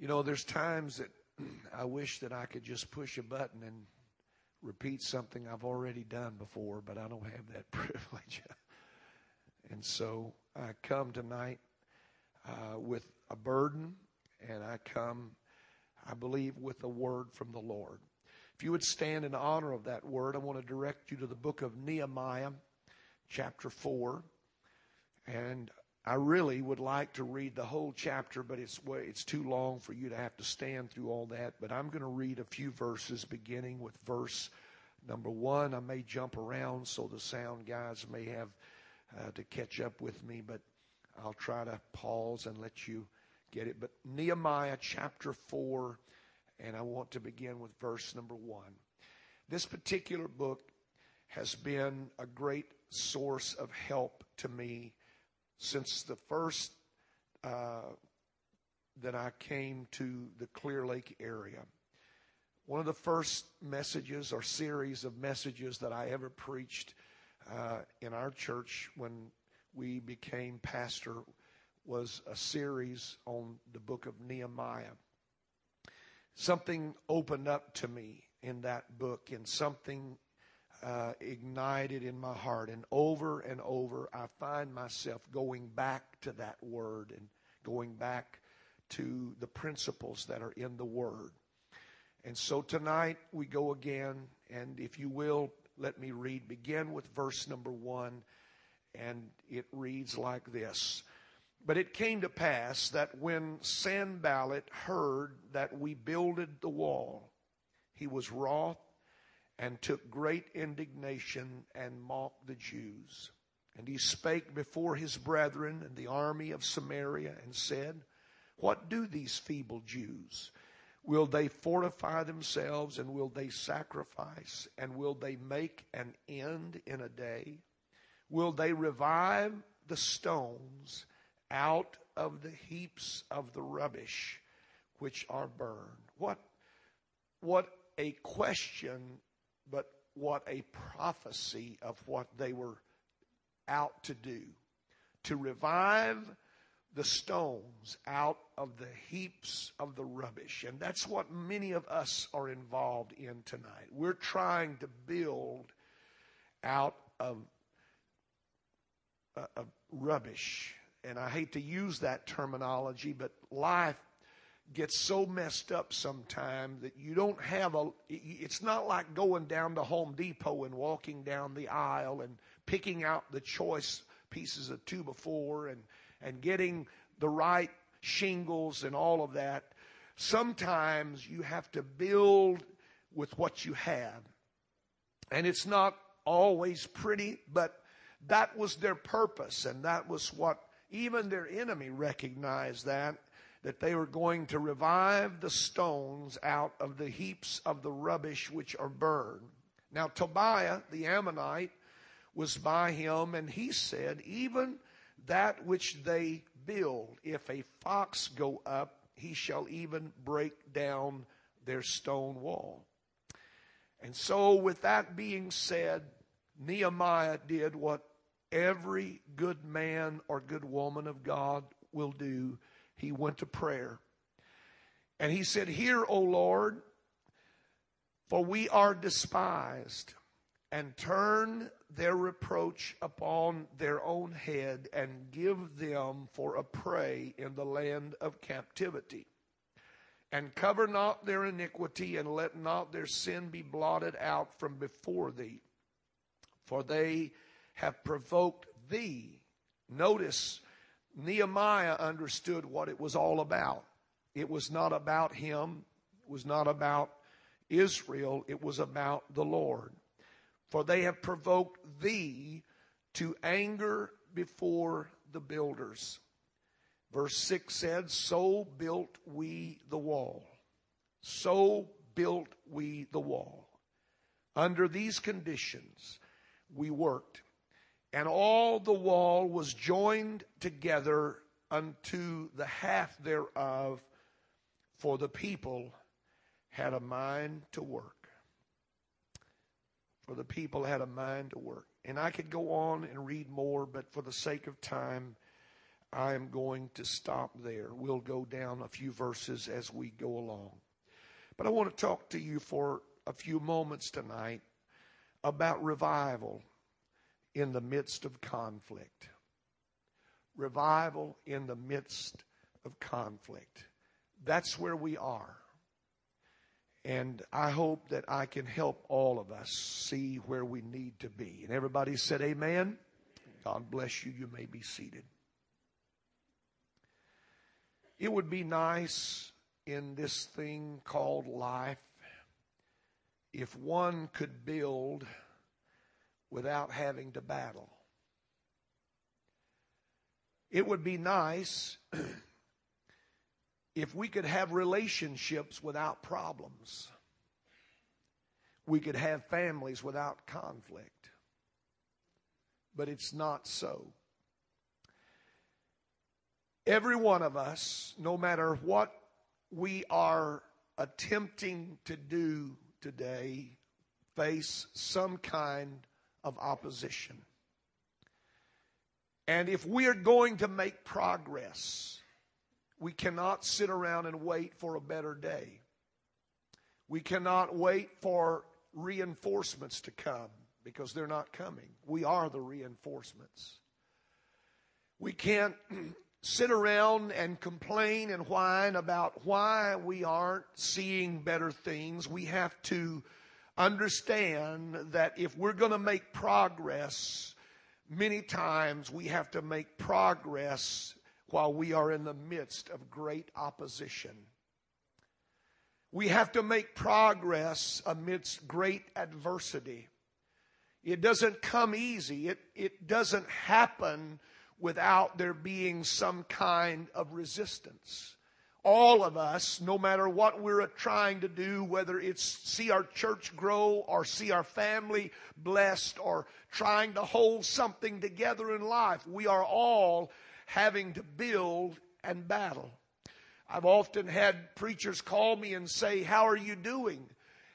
You know, there's times that I wish that I could just push a button and repeat something I've already done before, but I don't have that privilege. and so I come tonight uh, with a burden, and I come, I believe, with a word from the Lord. If you would stand in honor of that word, I want to direct you to the book of Nehemiah, chapter 4. And I really would like to read the whole chapter, but it's it's too long for you to have to stand through all that. But I'm going to read a few verses, beginning with verse number one. I may jump around, so the sound guys may have uh, to catch up with me, but I'll try to pause and let you get it. But Nehemiah chapter four, and I want to begin with verse number one. This particular book has been a great source of help to me since the first uh, that I came to the Clear Lake area. One of the first messages or series of messages that I ever preached uh, in our church when we became pastor was a series on the book of Nehemiah. Something opened up to me in that book, and something uh, ignited in my heart. And over and over, I find myself going back to that word and going back to the principles that are in the word. And so tonight we go again, and if you will, let me read. Begin with verse number one, and it reads like this. But it came to pass that when Sanballat heard that we builded the wall, he was wroth and took great indignation and mocked the Jews. And he spake before his brethren and the army of Samaria and said, What do these feeble Jews? Will they fortify themselves and will they sacrifice and will they make an end in a day? Will they revive the stones out of the heaps of the rubbish which are burned? What, what a question but what a prophecy of what they were out to do to revive the stones out of the heaps of the rubbish. And that's what many of us are involved in tonight. We're trying to build out of, uh, rubbish. And I hate to use that terminology, but life gets so messed up sometimes that you don't have a it's not like going down to Home Depot and walking down the aisle and picking out the choice pieces of two-by-four and and getting the right shingles and all of that. Sometimes you have to build with what you have. And it's not always pretty but that was their purpose and that was what even their enemy recognized that that they were going to revive the stones out of the heaps of the rubbish which are burned. Now, Tobiah the Ammonite was by him, and he said, Even that which they build, if a fox go up, he shall even break down their stone wall. And so, with that being said, Nehemiah did what every good man or good woman of God will do he went to prayer. And he said, Hear, O Lord, for we are despised, and turn their reproach upon their own head, and give them for a prey in the land of captivity. And cover not their iniquity, and let not their sin be blotted out from before thee. For they have provoked thee. Notice Nehemiah understood what it was all about. It was not about him, it was not about Israel, it was about the Lord. For they have provoked thee to anger before the builders. Verse 6 said, So built we the wall. So built we the wall. Under these conditions, we worked and all the wall was joined together unto the half thereof, for the people had a mind to work. For the people had a mind to work. And I could go on and read more, but for the sake of time, I am going to stop there. We'll go down a few verses as we go along. But I want to talk to you for a few moments tonight about revival in the midst of conflict. Revival in the midst of conflict. That's where we are. And I hope that I can help all of us see where we need to be. And everybody said, Amen. God bless you. You may be seated. It would be nice in this thing called life if one could build without having to battle. It would be nice if we could have relationships without problems. We could have families without conflict. But it's not so. Every one of us, no matter what we are attempting to do today, face some kind of opposition. And if we are going to make progress, we cannot sit around and wait for a better day. We cannot wait for reinforcements to come because they're not coming. We are the reinforcements. We can't sit around and complain and whine about why we aren't seeing better things. We have to understand that if we're going to make progress, many times we have to make progress while we are in the midst of great opposition. We have to make progress amidst great adversity. It doesn't come easy. It, it doesn't happen without there being some kind of resistance. All of us, no matter what we're trying to do, whether it's see our church grow or see our family blessed or trying to hold something together in life, we are all having to build and battle. I've often had preachers call me and say, How are you doing?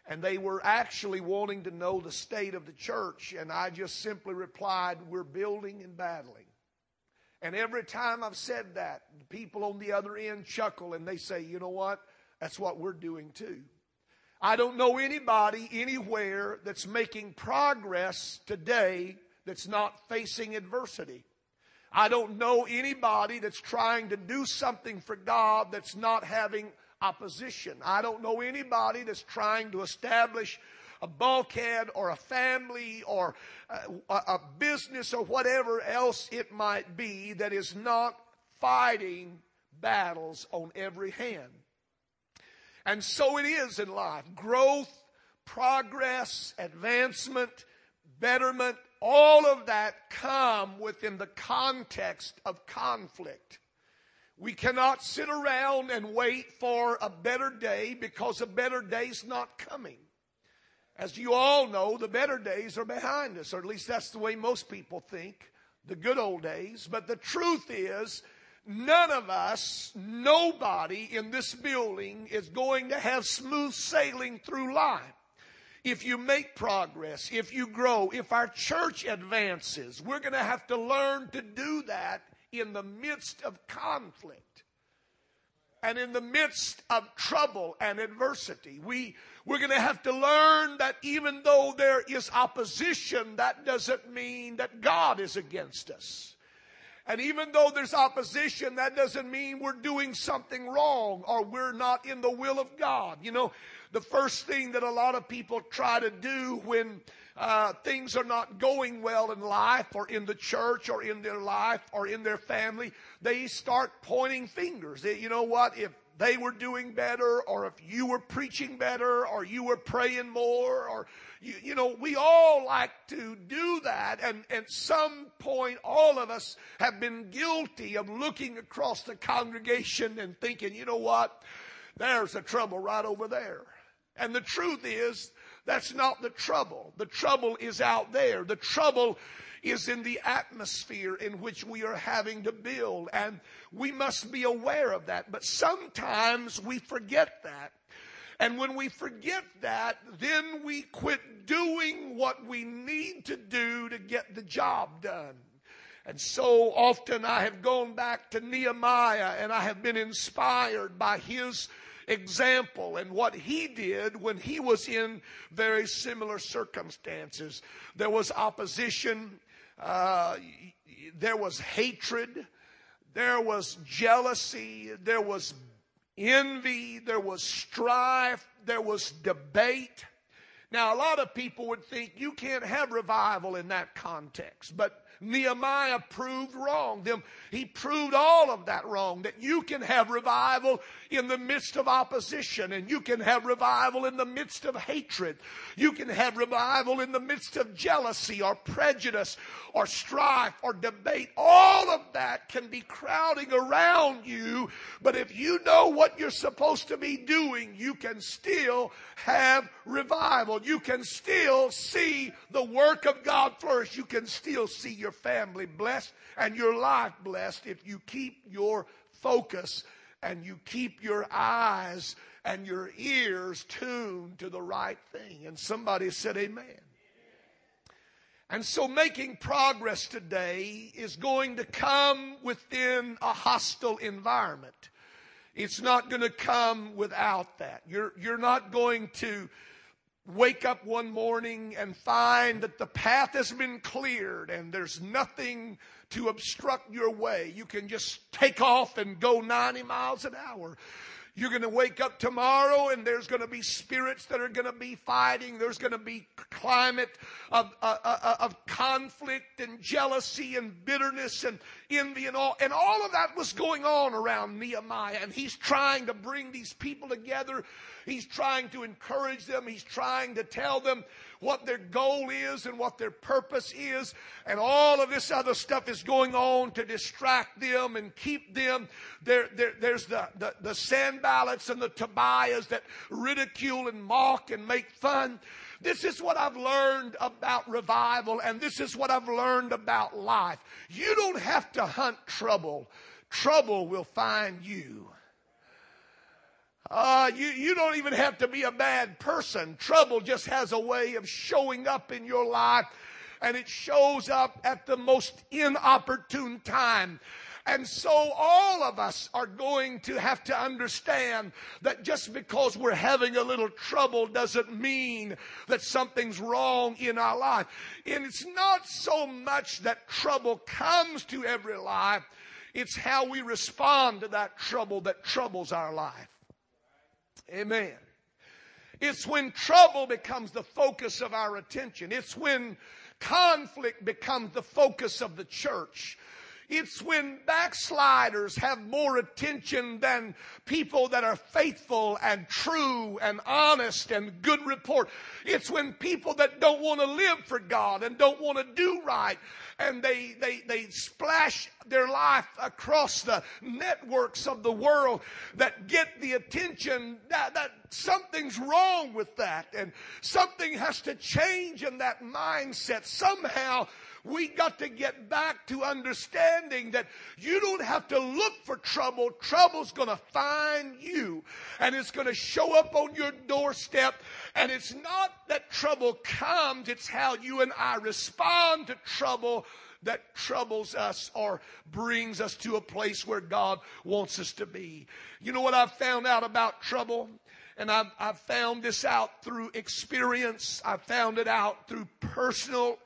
And they were actually wanting to know the state of the church. And I just simply replied, We're building and battling. And every time I've said that, the people on the other end chuckle and they say, you know what? That's what we're doing too. I don't know anybody anywhere that's making progress today that's not facing adversity. I don't know anybody that's trying to do something for God that's not having opposition. I don't know anybody that's trying to establish a bulkhead or a family or uh, a, a business or whatever else it might be that is not fighting battles on every hand. And so it is in life. Growth, progress, advancement, betterment, all of that come within the context of conflict. We cannot sit around and wait for a better day because a better day's not coming. As you all know, the better days are behind us, or at least that's the way most people think, the good old days. But the truth is, none of us, nobody in this building is going to have smooth sailing through life. If you make progress, if you grow, if our church advances, we're going to have to learn to do that in the midst of conflict and in the midst of trouble and adversity. We, we're going to have to learn that even though there is opposition, that doesn't mean that God is against us. And even though there's opposition, that doesn't mean we're doing something wrong or we're not in the will of God. You know, the first thing that a lot of people try to do when uh, things are not going well in life or in the church or in their life or in their family, they start pointing fingers. They, you know what? If they were doing better or if you were preaching better or you were praying more or you, you know we all like to do that and at some point all of us have been guilty of looking across the congregation and thinking you know what there's a trouble right over there and the truth is that's not the trouble. The trouble is out there. The trouble is in the atmosphere in which we are having to build. And we must be aware of that. But sometimes we forget that. And when we forget that, then we quit doing what we need to do to get the job done. And so often I have gone back to Nehemiah and I have been inspired by his example and what he did when he was in very similar circumstances. There was opposition, uh, there was hatred, there was jealousy, there was envy, there was strife, there was debate. Now, a lot of people would think you can't have revival in that context, but Nehemiah proved wrong. Them, he proved all of that wrong. That you can have revival in the midst of opposition and you can have revival in the midst of hatred. You can have revival in the midst of jealousy or prejudice or strife or debate. All of that can be crowding around you. But if you know what you're supposed to be doing, you can still have revival. You can still see the work of God flourish. You can still see your family blessed and your life blessed if you keep your focus and you keep your eyes and your ears tuned to the right thing. And somebody said, Amen. And so making progress today is going to come within a hostile environment. It's not going to come without that. You're, you're not going to wake up one morning and find that the path has been cleared and there's nothing to obstruct your way. You can just take off and go 90 miles an hour. You're going to wake up tomorrow and there's going to be spirits that are going to be fighting. There's going to be climate of, uh, uh, uh, of conflict and jealousy and bitterness and envy and all. And all of that was going on around Nehemiah. And he's trying to bring these people together. He's trying to encourage them. He's trying to tell them what their goal is and what their purpose is. And all of this other stuff is going on to distract them and keep them. There, there, there's the, the, the and the Tobiahs that ridicule and mock and make fun. This is what I've learned about revival, and this is what I've learned about life. You don't have to hunt trouble, trouble will find you. Uh, you, you don't even have to be a bad person. Trouble just has a way of showing up in your life and it shows up at the most inopportune time. And so all of us are going to have to understand that just because we're having a little trouble doesn't mean that something's wrong in our life. And it's not so much that trouble comes to every life. It's how we respond to that trouble that troubles our life. Amen. It's when trouble becomes the focus of our attention. It's when conflict becomes the focus of the church. It's when backsliders have more attention than people that are faithful and true and honest and good report. It's when people that don't want to live for God and don't want to do right and they, they, they splash their life across the networks of the world that get the attention that, that something's wrong with that and something has to change in that mindset. Somehow we got to get back to understanding that you don't have to look for trouble. Trouble's going to find you and it's going to show up on your doorstep. And it's not that trouble comes, it's how you and I respond to trouble that troubles us or brings us to a place where God wants us to be. You know what I've found out about trouble? And I've, I've found this out through experience. I found it out through personal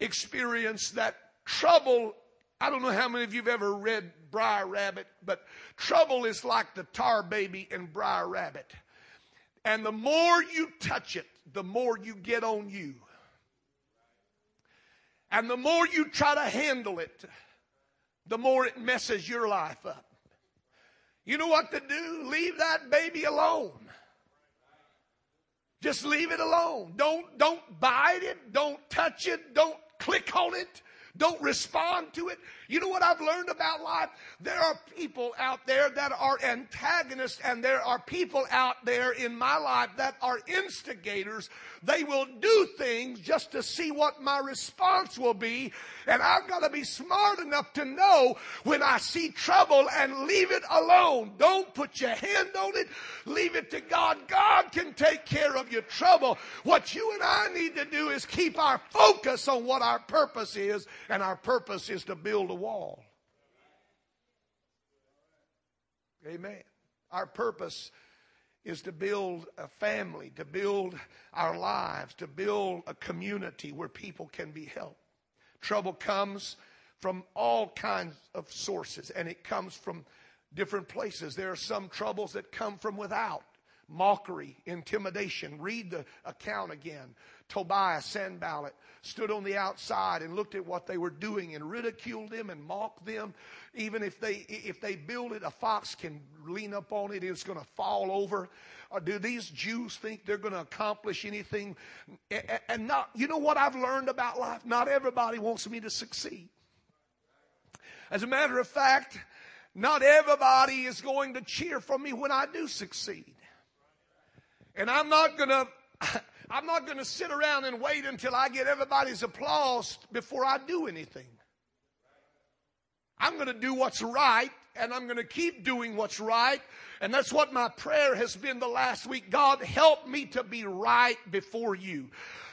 experience that trouble, I don't know how many of you have ever read Briar Rabbit, but trouble is like the tar baby in Briar Rabbit. And the more you touch it, the more you get on you. And the more you try to handle it, the more it messes your life up. You know what to do? Leave that baby alone. Just leave it alone. Don't, don't bite it. Don't touch it. Don't click on it. Don't respond to it. You know what I've learned about life? There are people out there that are antagonists and there are people out there in my life that are instigators. They will do things just to see what my response will be. And I've got to be smart enough to know when I see trouble and leave it alone. Don't put your hand on it. Leave it to God. God can take care of your trouble. What you and I need to do is keep our focus on what our purpose is And our purpose is to build a wall. Amen. Our purpose is to build a family, to build our lives, to build a community where people can be helped. Trouble comes from all kinds of sources and it comes from different places. There are some troubles that come from without mockery, intimidation. Read the account again. Tobiah, Sanballat, stood on the outside and looked at what they were doing and ridiculed them and mocked them. Even if they, if they build it, a fox can lean up on it, it's going to fall over. Or do these Jews think they're going to accomplish anything? And not, you know what I've learned about life? Not everybody wants me to succeed. As a matter of fact, not everybody is going to cheer for me when I do succeed. And I'm not going to, I'm not going to sit around and wait until I get everybody's applause before I do anything. I'm going to do what's right and I'm going to keep doing what's right. And that's what my prayer has been the last week. God, help me to be right before you.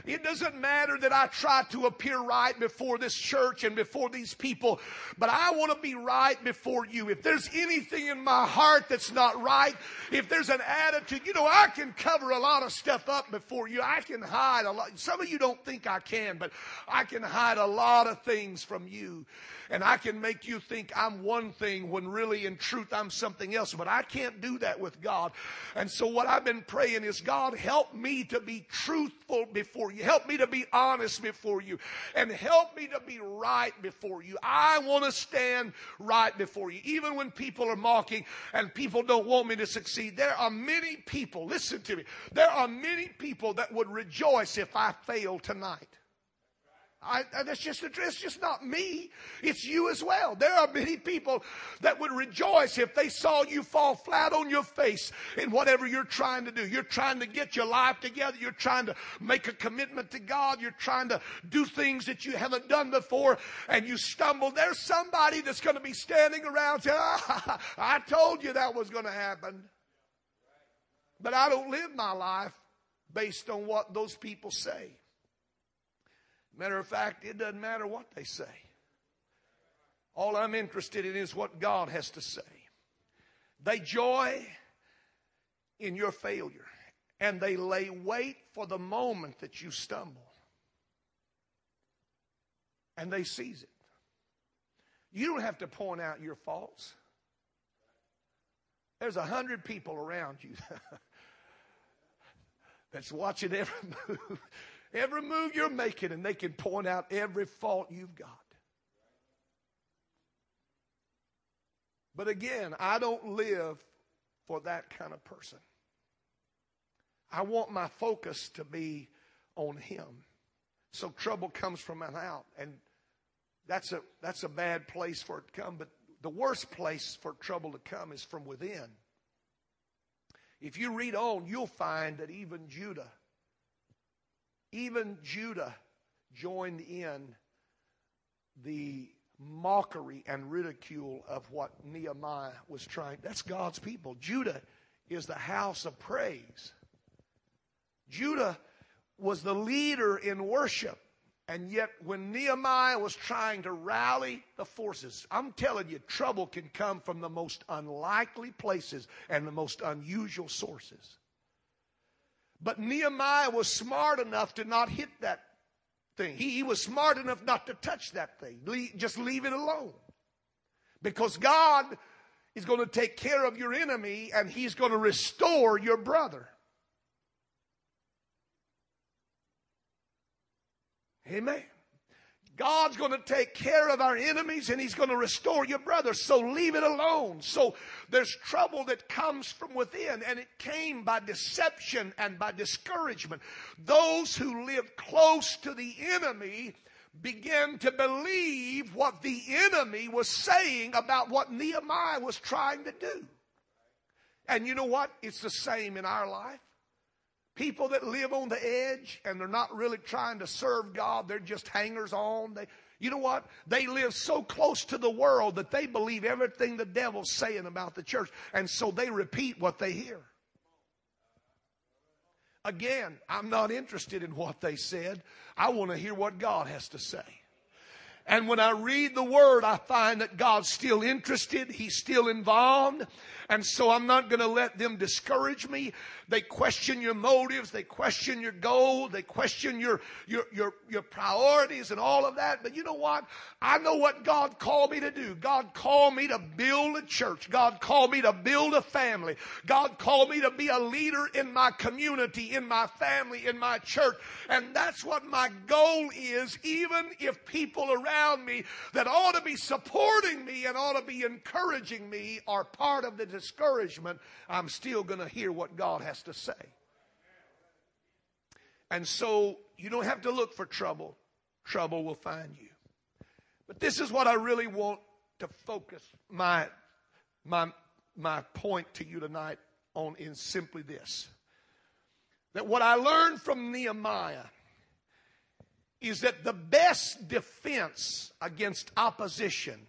It doesn't matter that I try to appear right before this church and before these people, but I want to be right before you. If there's anything in my heart that's not right, if there's an attitude, you know, I can cover a lot of stuff up before you. I can hide a lot. Some of you don't think I can, but I can hide a lot of things from you. And I can make you think I'm one thing when really in truth I'm something else, but I can't do that with God. And so what I've been praying is, God, help me to be truthful before you. Help me to be honest before you. And help me to be right before you. I want to stand right before you. Even when people are mocking and people don't want me to succeed, there are many people, listen to me, there are many people that would rejoice if I fail tonight. I, that's just it's just not me. It's you as well. There are many people that would rejoice if they saw you fall flat on your face in whatever you're trying to do. You're trying to get your life together. You're trying to make a commitment to God. You're trying to do things that you haven't done before and you stumble. There's somebody that's going to be standing around saying, ah, I told you that was going to happen. But I don't live my life based on what those people say. Matter of fact, it doesn't matter what they say. All I'm interested in is what God has to say. They joy in your failure and they lay wait for the moment that you stumble. And they seize it. You don't have to point out your faults. There's a hundred people around you that's watching every move every move you're making, and they can point out every fault you've got. But again, I don't live for that kind of person. I want my focus to be on Him. So trouble comes from an out, and that's a that's a bad place for it to come. But the worst place for trouble to come is from within. If you read on, you'll find that even Judah even Judah joined in the mockery and ridicule of what Nehemiah was trying. That's God's people. Judah is the house of praise. Judah was the leader in worship. And yet, when Nehemiah was trying to rally the forces, I'm telling you, trouble can come from the most unlikely places and the most unusual sources. But Nehemiah was smart enough to not hit that thing. He, he was smart enough not to touch that thing. Leave, just leave it alone. Because God is going to take care of your enemy and he's going to restore your brother. Amen. God's going to take care of our enemies and He's going to restore your brother. So leave it alone. So there's trouble that comes from within and it came by deception and by discouragement. Those who live close to the enemy began to believe what the enemy was saying about what Nehemiah was trying to do. And you know what? It's the same in our life. People that live on the edge and they're not really trying to serve God, they're just hangers on. They, you know what? They live so close to the world that they believe everything the devil's saying about the church. And so they repeat what they hear. Again, I'm not interested in what they said. I want to hear what God has to say. And when I read the word, I find that God's still interested. He's still involved. And so I'm not going to let them discourage me. They question your motives. They question your goal. They question your, your, your, your priorities and all of that. But you know what? I know what God called me to do. God called me to build a church. God called me to build a family. God called me to be a leader in my community, in my family, in my church. And that's what my goal is, even if people around me that ought to be supporting me and ought to be encouraging me are part of the discouragement, I'm still going to hear what God has to say. And so you don't have to look for trouble, trouble will find you. But this is what I really want to focus my, my, my point to you tonight on is simply this. That what I learned from Nehemiah is that the best defense against opposition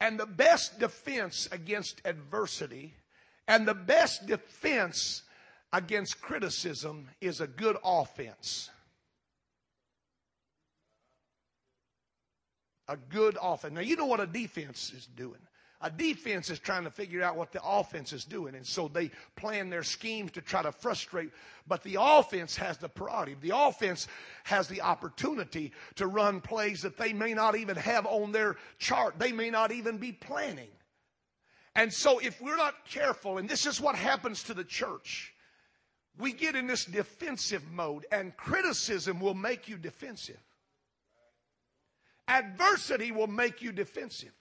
and the best defense against adversity and the best defense against criticism is a good offense. A good offense. Now, you know what a defense is doing. A defense is trying to figure out what the offense is doing. And so they plan their schemes to try to frustrate. But the offense has the prerogative. The offense has the opportunity to run plays that they may not even have on their chart. They may not even be planning. And so if we're not careful, and this is what happens to the church, we get in this defensive mode, and criticism will make you defensive. Adversity will make you defensive.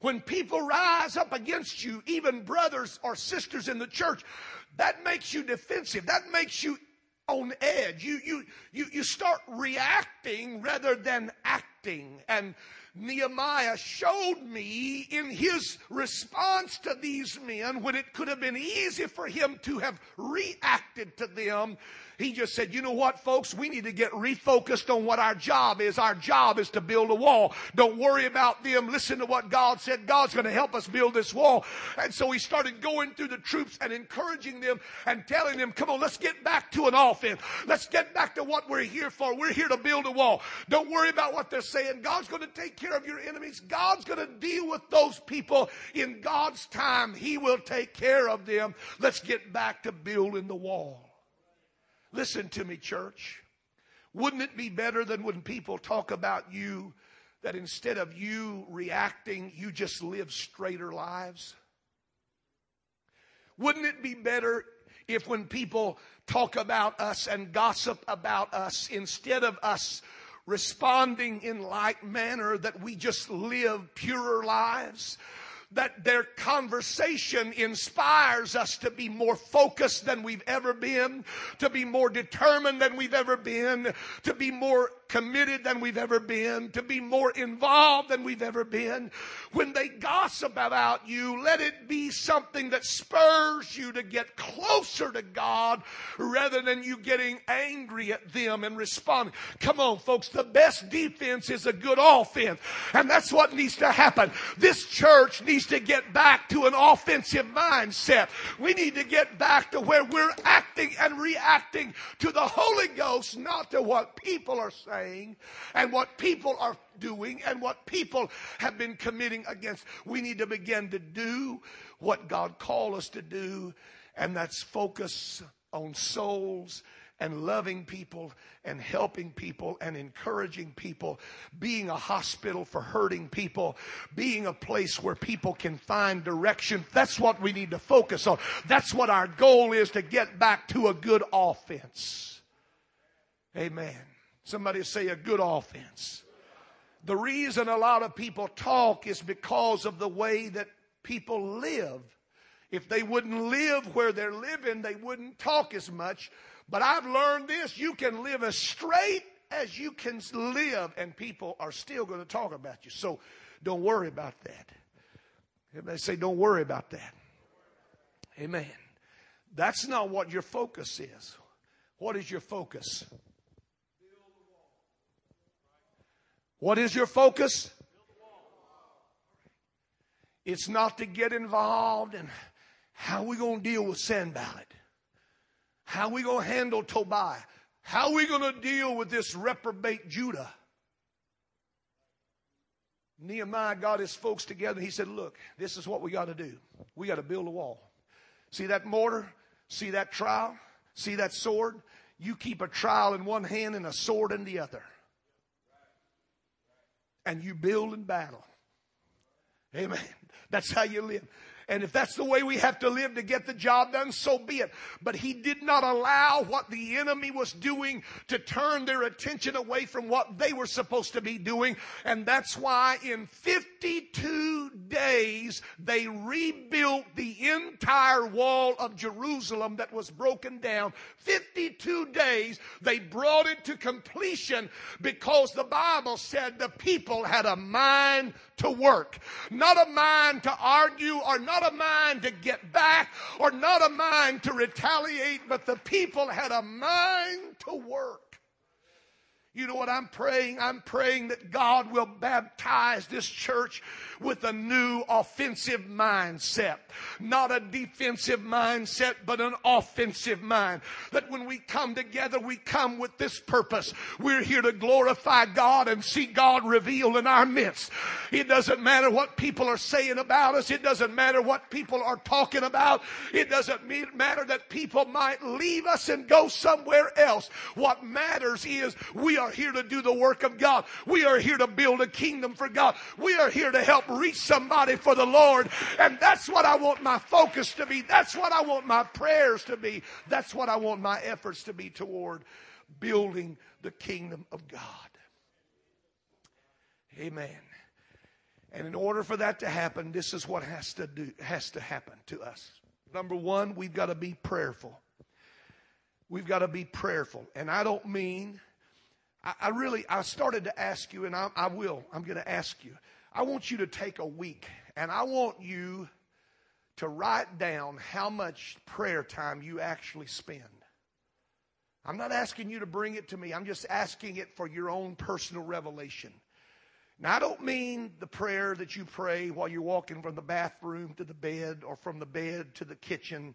When people rise up against you, even brothers or sisters in the church, that makes you defensive. That makes you on edge. You, you, you, you start reacting rather than acting. And Nehemiah showed me in his response to these men when it could have been easy for him to have reacted to them he just said, you know what, folks? We need to get refocused on what our job is. Our job is to build a wall. Don't worry about them. Listen to what God said. God's going to help us build this wall. And so he started going through the troops and encouraging them and telling them, come on, let's get back to an offense. Let's get back to what we're here for. We're here to build a wall. Don't worry about what they're saying. God's going to take care of your enemies. God's going to deal with those people in God's time. He will take care of them. Let's get back to building the wall. Listen to me, church. Wouldn't it be better than when people talk about you that instead of you reacting, you just live straighter lives? Wouldn't it be better if when people talk about us and gossip about us, instead of us responding in like manner, that we just live purer lives? that their conversation inspires us to be more focused than we've ever been, to be more determined than we've ever been, to be more committed than we've ever been, to be more involved than we've ever been. When they gossip about you, let it be something that spurs you to get closer to God rather than you getting angry at them and responding. Come on, folks, the best defense is a good offense. And that's what needs to happen. This church needs to get back to an offensive mindset. We need to get back to where we're acting and reacting to the Holy Ghost, not to what people are saying and what people are doing and what people have been committing against. We need to begin to do what God called us to do, and that's focus on souls and loving people and helping people and encouraging people, being a hospital for hurting people, being a place where people can find direction. That's what we need to focus on. That's what our goal is to get back to a good offense. Amen. Somebody say a good offense. The reason a lot of people talk is because of the way that people live. If they wouldn't live where they're living, they wouldn't talk as much. But I've learned this you can live as straight as you can live, and people are still going to talk about you. So don't worry about that. Everybody say, don't worry about that. Amen. That's not what your focus is. What is your focus? What is your focus? It's not to get involved in how we going to deal with Sanballat. How we going to handle Tobiah. How we going to deal with this reprobate Judah. Nehemiah got his folks together. He said, Look, this is what we got to do. We got to build a wall. See that mortar? See that trowel? See that sword? You keep a trowel in one hand and a sword in the other. And you build and battle. Amen. That's how you live. And if that's the way we have to live to get the job done, so be it. But he did not allow what the enemy was doing to turn their attention away from what they were supposed to be doing. And that's why in 52 days, they rebuilt the entire wall of Jerusalem that was broken down. 52 days, they brought it to completion because the Bible said the people had a mind to work. Not a mind to argue or not a mind to get back or not a mind to retaliate, but the people had a mind to work. You know what I'm praying? I'm praying that God will baptize this church with a new offensive mindset. Not a defensive mindset, but an offensive mind. That when we come together, we come with this purpose. We're here to glorify God and see God revealed in our midst. It doesn't matter what people are saying about us. It doesn't matter what people are talking about. It doesn't matter that people might leave us and go somewhere else. What matters is we are are here to do the work of God. We are here to build a kingdom for God. We are here to help reach somebody for the Lord. And that's what I want my focus to be. That's what I want my prayers to be. That's what I want my efforts to be toward building the kingdom of God. Amen. And in order for that to happen, this is what has to do has to happen to us. Number 1, we've got to be prayerful. We've got to be prayerful. And I don't mean I, I really, I started to ask you, and I, I will, I'm going to ask you. I want you to take a week, and I want you to write down how much prayer time you actually spend. I'm not asking you to bring it to me. I'm just asking it for your own personal revelation. Now, I don't mean the prayer that you pray while you're walking from the bathroom to the bed or from the bed to the kitchen.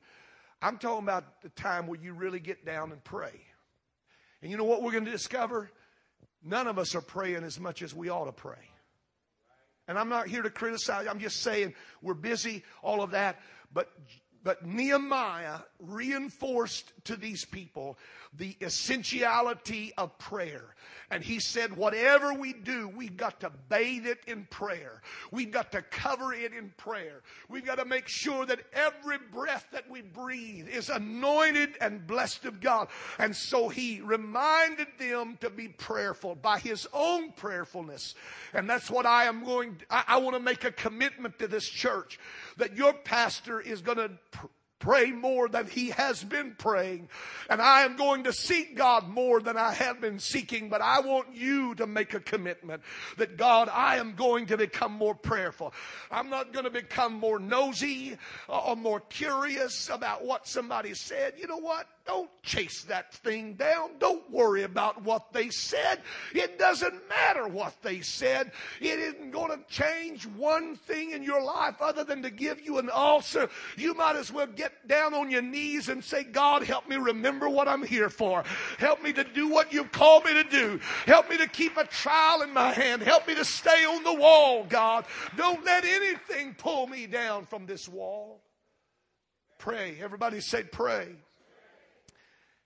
I'm talking about the time where you really get down and pray. And you know what we're going to discover? None of us are praying as much as we ought to pray. And I'm not here to criticize. I'm just saying we're busy, all of that. But but Nehemiah reinforced to these people the essentiality of prayer. And he said, whatever we do, we've got to bathe it in prayer. We've got to cover it in prayer. We've got to make sure that every breath that we breathe is anointed and blessed of God. And so he reminded them to be prayerful by his own prayerfulness. And that's what I am going, I, I want to make a commitment to this church that your pastor is going to pray more than he has been praying. And I am going to seek God more than I have been seeking, but I want you to make a commitment that God, I am going to become more prayerful. I'm not going to become more nosy or more curious about what somebody said. You know what? Don't chase that thing down. Don't worry about what they said. It doesn't matter what they said. It isn't going to change one thing in your life other than to give you an ulcer. You might as well get down on your knees and say, God, help me remember what I'm here for. Help me to do what you've called me to do. Help me to keep a trowel in my hand. Help me to stay on the wall, God. Don't let anything pull me down from this wall. Pray. Everybody say pray.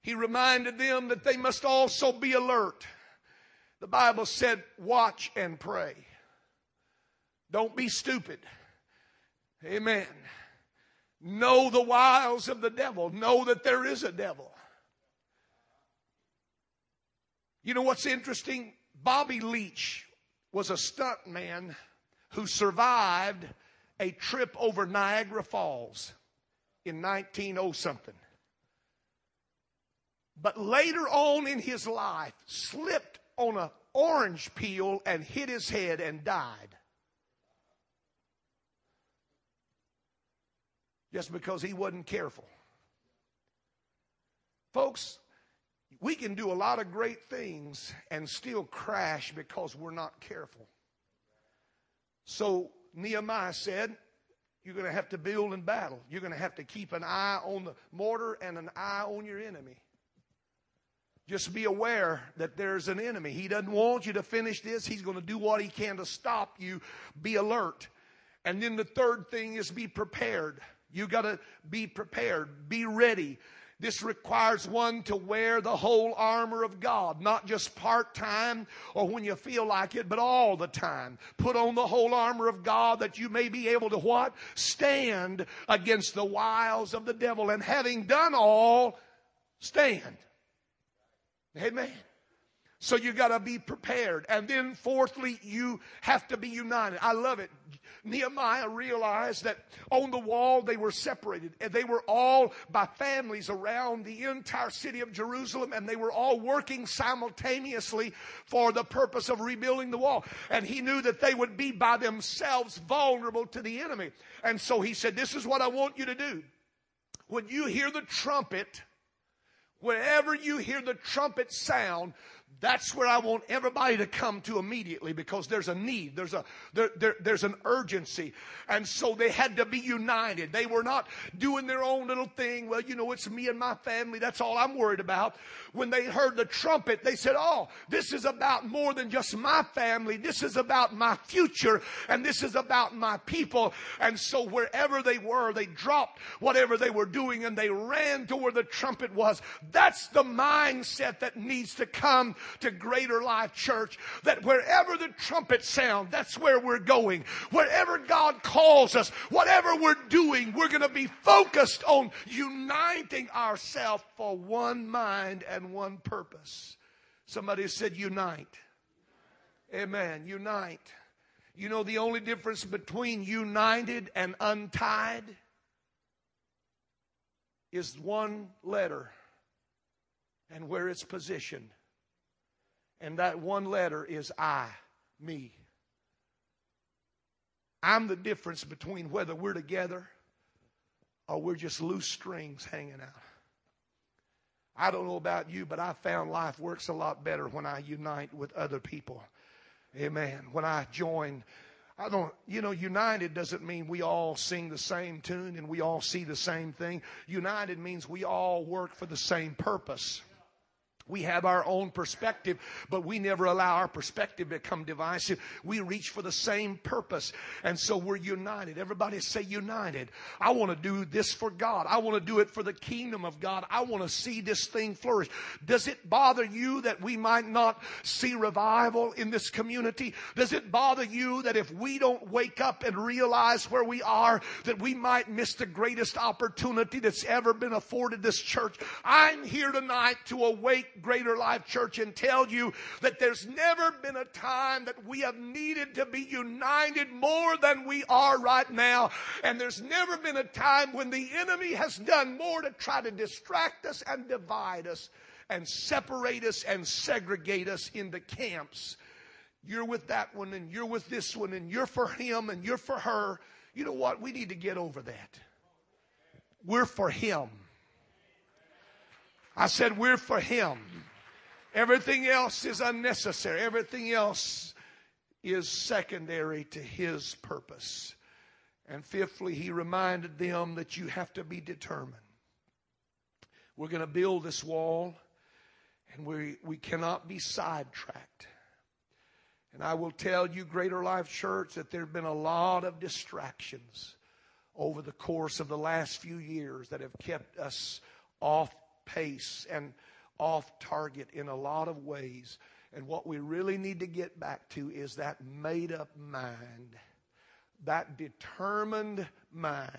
He reminded them that they must also be alert. The Bible said, watch and pray. Don't be stupid. Amen. Know the wiles of the devil. Know that there is a devil. You know what's interesting? Bobby Leach was a stunt man who survived a trip over Niagara Falls in 1900 something but later on in his life slipped on an orange peel and hit his head and died. Just because he wasn't careful. Folks, we can do a lot of great things and still crash because we're not careful. So Nehemiah said, You're going to have to build in battle. You're going to have to keep an eye on the mortar and an eye on your enemy. Just be aware that there's an enemy. He doesn't want you to finish this. He's going to do what he can to stop you. Be alert. And then the third thing is be prepared. You got to be prepared. Be ready. This requires one to wear the whole armor of God, not just part time or when you feel like it, but all the time. Put on the whole armor of God that you may be able to what? Stand against the wiles of the devil. And having done all, stand. Amen. So you got to be prepared. And then fourthly, you have to be united. I love it. Nehemiah realized that on the wall they were separated and they were all by families around the entire city of Jerusalem and they were all working simultaneously for the purpose of rebuilding the wall. And he knew that they would be by themselves vulnerable to the enemy. And so he said, this is what I want you to do. When you hear the trumpet, whenever you hear the trumpet sound, that's where I want everybody to come to immediately because there's a need. There's a, there, there, there's an urgency. And so they had to be united. They were not doing their own little thing. Well, you know, it's me and my family. That's all I'm worried about. When they heard the trumpet, they said, Oh, this is about more than just my family. This is about my future and this is about my people. And so wherever they were, they dropped whatever they were doing and they ran to where the trumpet was. That's the mindset that needs to come to Greater Life Church that wherever the trumpet sound, that's where we're going. Wherever God calls us, whatever we're doing, we're going to be focused on uniting ourselves for one mind and one purpose. Somebody said unite. Amen. Unite. You know the only difference between united and untied is one letter and where it's positioned. And that one letter is I, me. I'm the difference between whether we're together or we're just loose strings hanging out. I don't know about you, but I found life works a lot better when I unite with other people. Amen. When I join, I don't, you know, united doesn't mean we all sing the same tune and we all see the same thing. United means we all work for the same purpose. We have our own perspective, but we never allow our perspective to become divisive. We reach for the same purpose. And so we're united. Everybody say united. I want to do this for God. I want to do it for the kingdom of God. I want to see this thing flourish. Does it bother you that we might not see revival in this community? Does it bother you that if we don't wake up and realize where we are, that we might miss the greatest opportunity that's ever been afforded this church? I'm here tonight to awake Greater Life Church and tell you that there's never been a time that we have needed to be united more than we are right now. And there's never been a time when the enemy has done more to try to distract us and divide us and separate us and segregate us into camps. You're with that one and you're with this one and you're for him and you're for her. You know what? We need to get over that. We're for him. I said, we're for Him. Everything else is unnecessary. Everything else is secondary to His purpose. And fifthly, He reminded them that you have to be determined. We're going to build this wall, and we, we cannot be sidetracked. And I will tell you, Greater Life Church, that there have been a lot of distractions over the course of the last few years that have kept us off pace and off target in a lot of ways. And what we really need to get back to is that made up mind, that determined mind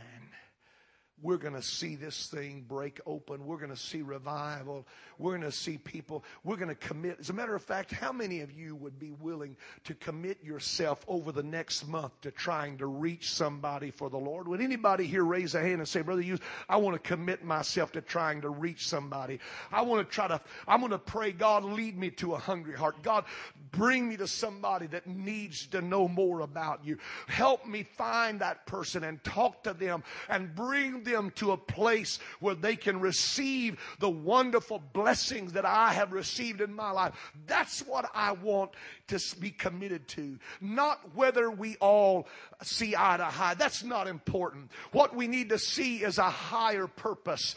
we're going to see this thing break open. We're going to see revival. We're going to see people. We're going to commit. As a matter of fact, how many of you would be willing to commit yourself over the next month to trying to reach somebody for the Lord? Would anybody here raise a hand and say, Brother Hughes, I want to commit myself to trying to reach somebody. I want to try to, I'm going to pray, God, lead me to a hungry heart. God, bring me to somebody that needs to know more about you. Help me find that person and talk to them and bring them to a place where they can receive the wonderful blessings that I have received in my life. That's what I want to be committed to. Not whether we all see eye to eye. That's not important. What we need to see is a higher purpose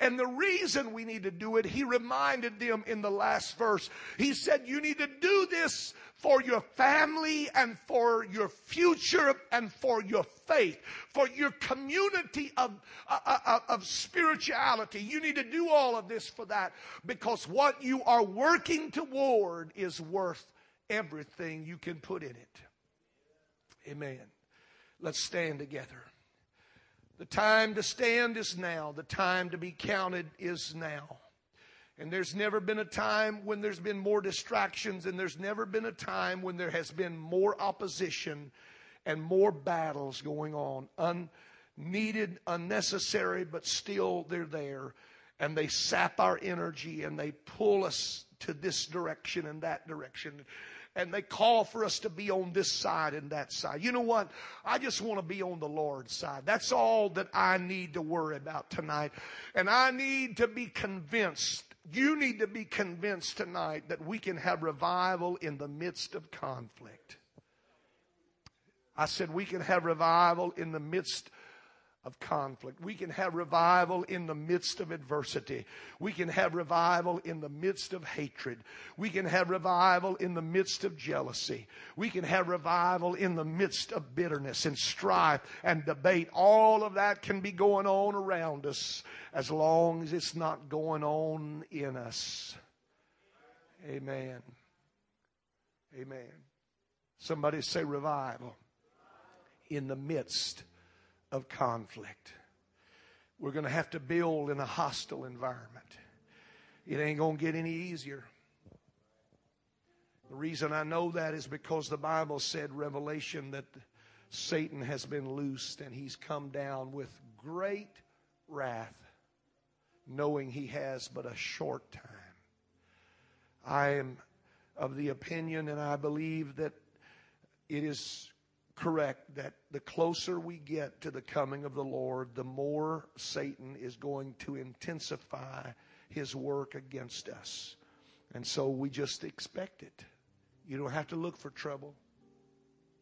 And the reason we need to do it, he reminded them in the last verse. He said, you need to do this for your family and for your future and for your faith, for your community of, uh, uh, uh, of spirituality. You need to do all of this for that because what you are working toward is worth everything you can put in it. Amen. Let's stand together. The time to stand is now. The time to be counted is now. And there's never been a time when there's been more distractions, and there's never been a time when there has been more opposition and more battles going on. Unneeded, unnecessary, but still they're there. And they sap our energy and they pull us to this direction and that direction and they call for us to be on this side and that side. You know what? I just want to be on the Lord's side. That's all that I need to worry about tonight. And I need to be convinced. You need to be convinced tonight that we can have revival in the midst of conflict. I said we can have revival in the midst of conflict. We can have revival in the midst of adversity. We can have revival in the midst of hatred. We can have revival in the midst of jealousy. We can have revival in the midst of bitterness and strife and debate. All of that can be going on around us as long as it's not going on in us. Amen. Amen. Somebody say revival in the midst of conflict. We're going to have to build in a hostile environment. It ain't going to get any easier. The reason I know that is because the Bible said, Revelation, that Satan has been loosed and he's come down with great wrath, knowing he has but a short time. I am of the opinion and I believe that it is correct that the closer we get to the coming of the Lord, the more Satan is going to intensify his work against us. And so we just expect it. You don't have to look for trouble,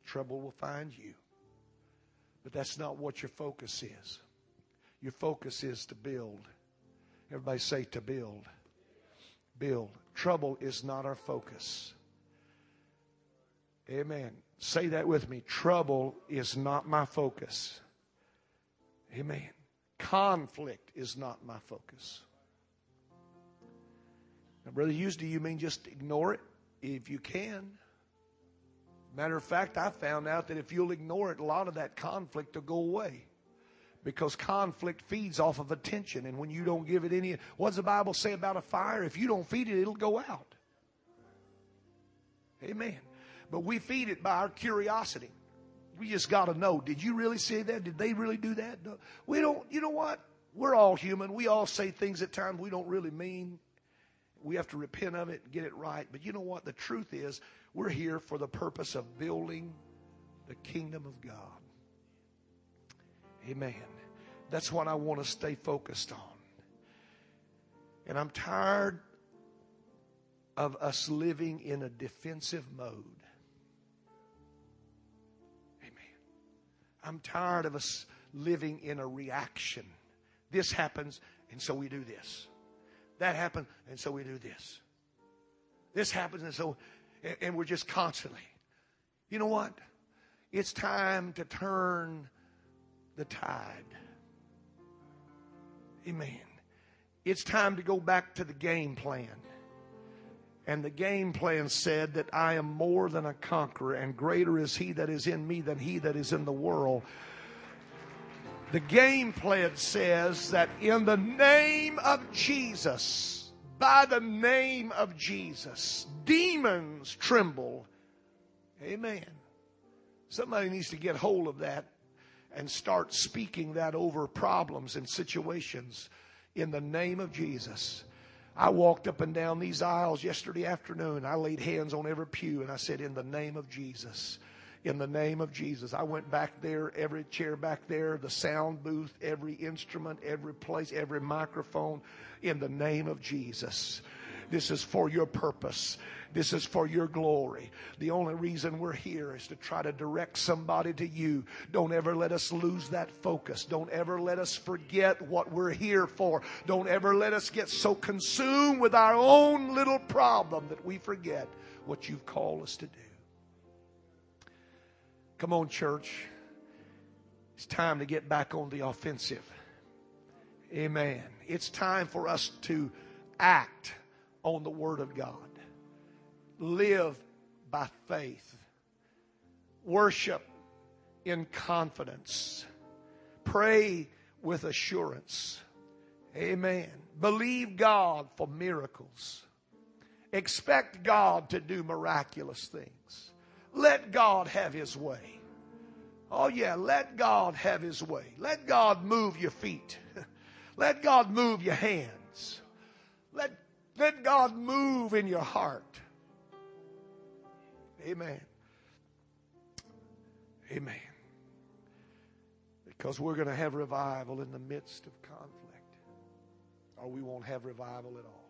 trouble will find you. But that's not what your focus is. Your focus is to build. Everybody say to build. Build. Trouble is not our focus. Amen. Say that with me. Trouble is not my focus. Amen. Conflict is not my focus. Now, Brother Hughes, do you mean just ignore it if you can? Matter of fact, I found out that if you'll ignore it, a lot of that conflict will go away. Because conflict feeds off of attention. And when you don't give it any, what does the Bible say about a fire? If you don't feed it, it'll go out. Amen. But we feed it by our curiosity. We just got to know. Did you really say that? Did they really do that? No. We don't, you know what? We're all human. We all say things at times we don't really mean. We have to repent of it and get it right. But you know what? The truth is, we're here for the purpose of building the kingdom of God. Amen. That's what I want to stay focused on. And I'm tired of us living in a defensive mode. I'm tired of us living in a reaction. This happens, and so we do this. That happened, and so we do this. This happens, and so, and we're just constantly. You know what? It's time to turn the tide. Amen. It's time to go back to the game plan. And the game plan said that I am more than a conqueror, and greater is he that is in me than he that is in the world. The game plan says that in the name of Jesus, by the name of Jesus, demons tremble. Amen. Somebody needs to get hold of that and start speaking that over problems and situations in the name of Jesus. I walked up and down these aisles yesterday afternoon. I laid hands on every pew and I said, In the name of Jesus. In the name of Jesus. I went back there, every chair back there, the sound booth, every instrument, every place, every microphone, in the name of Jesus. This is for your purpose. This is for your glory. The only reason we're here is to try to direct somebody to you. Don't ever let us lose that focus. Don't ever let us forget what we're here for. Don't ever let us get so consumed with our own little problem that we forget what you've called us to do. Come on, church. It's time to get back on the offensive. Amen. It's time for us to act on the Word of God. Live by faith. Worship in confidence. Pray with assurance. Amen. Believe God for miracles. Expect God to do miraculous things. Let God have His way. Oh, yeah, let God have His way. Let God move your feet. Let God move your hands. Let, let God move in your heart. Amen. Amen. Because we're going to have revival in the midst of conflict, or we won't have revival at all.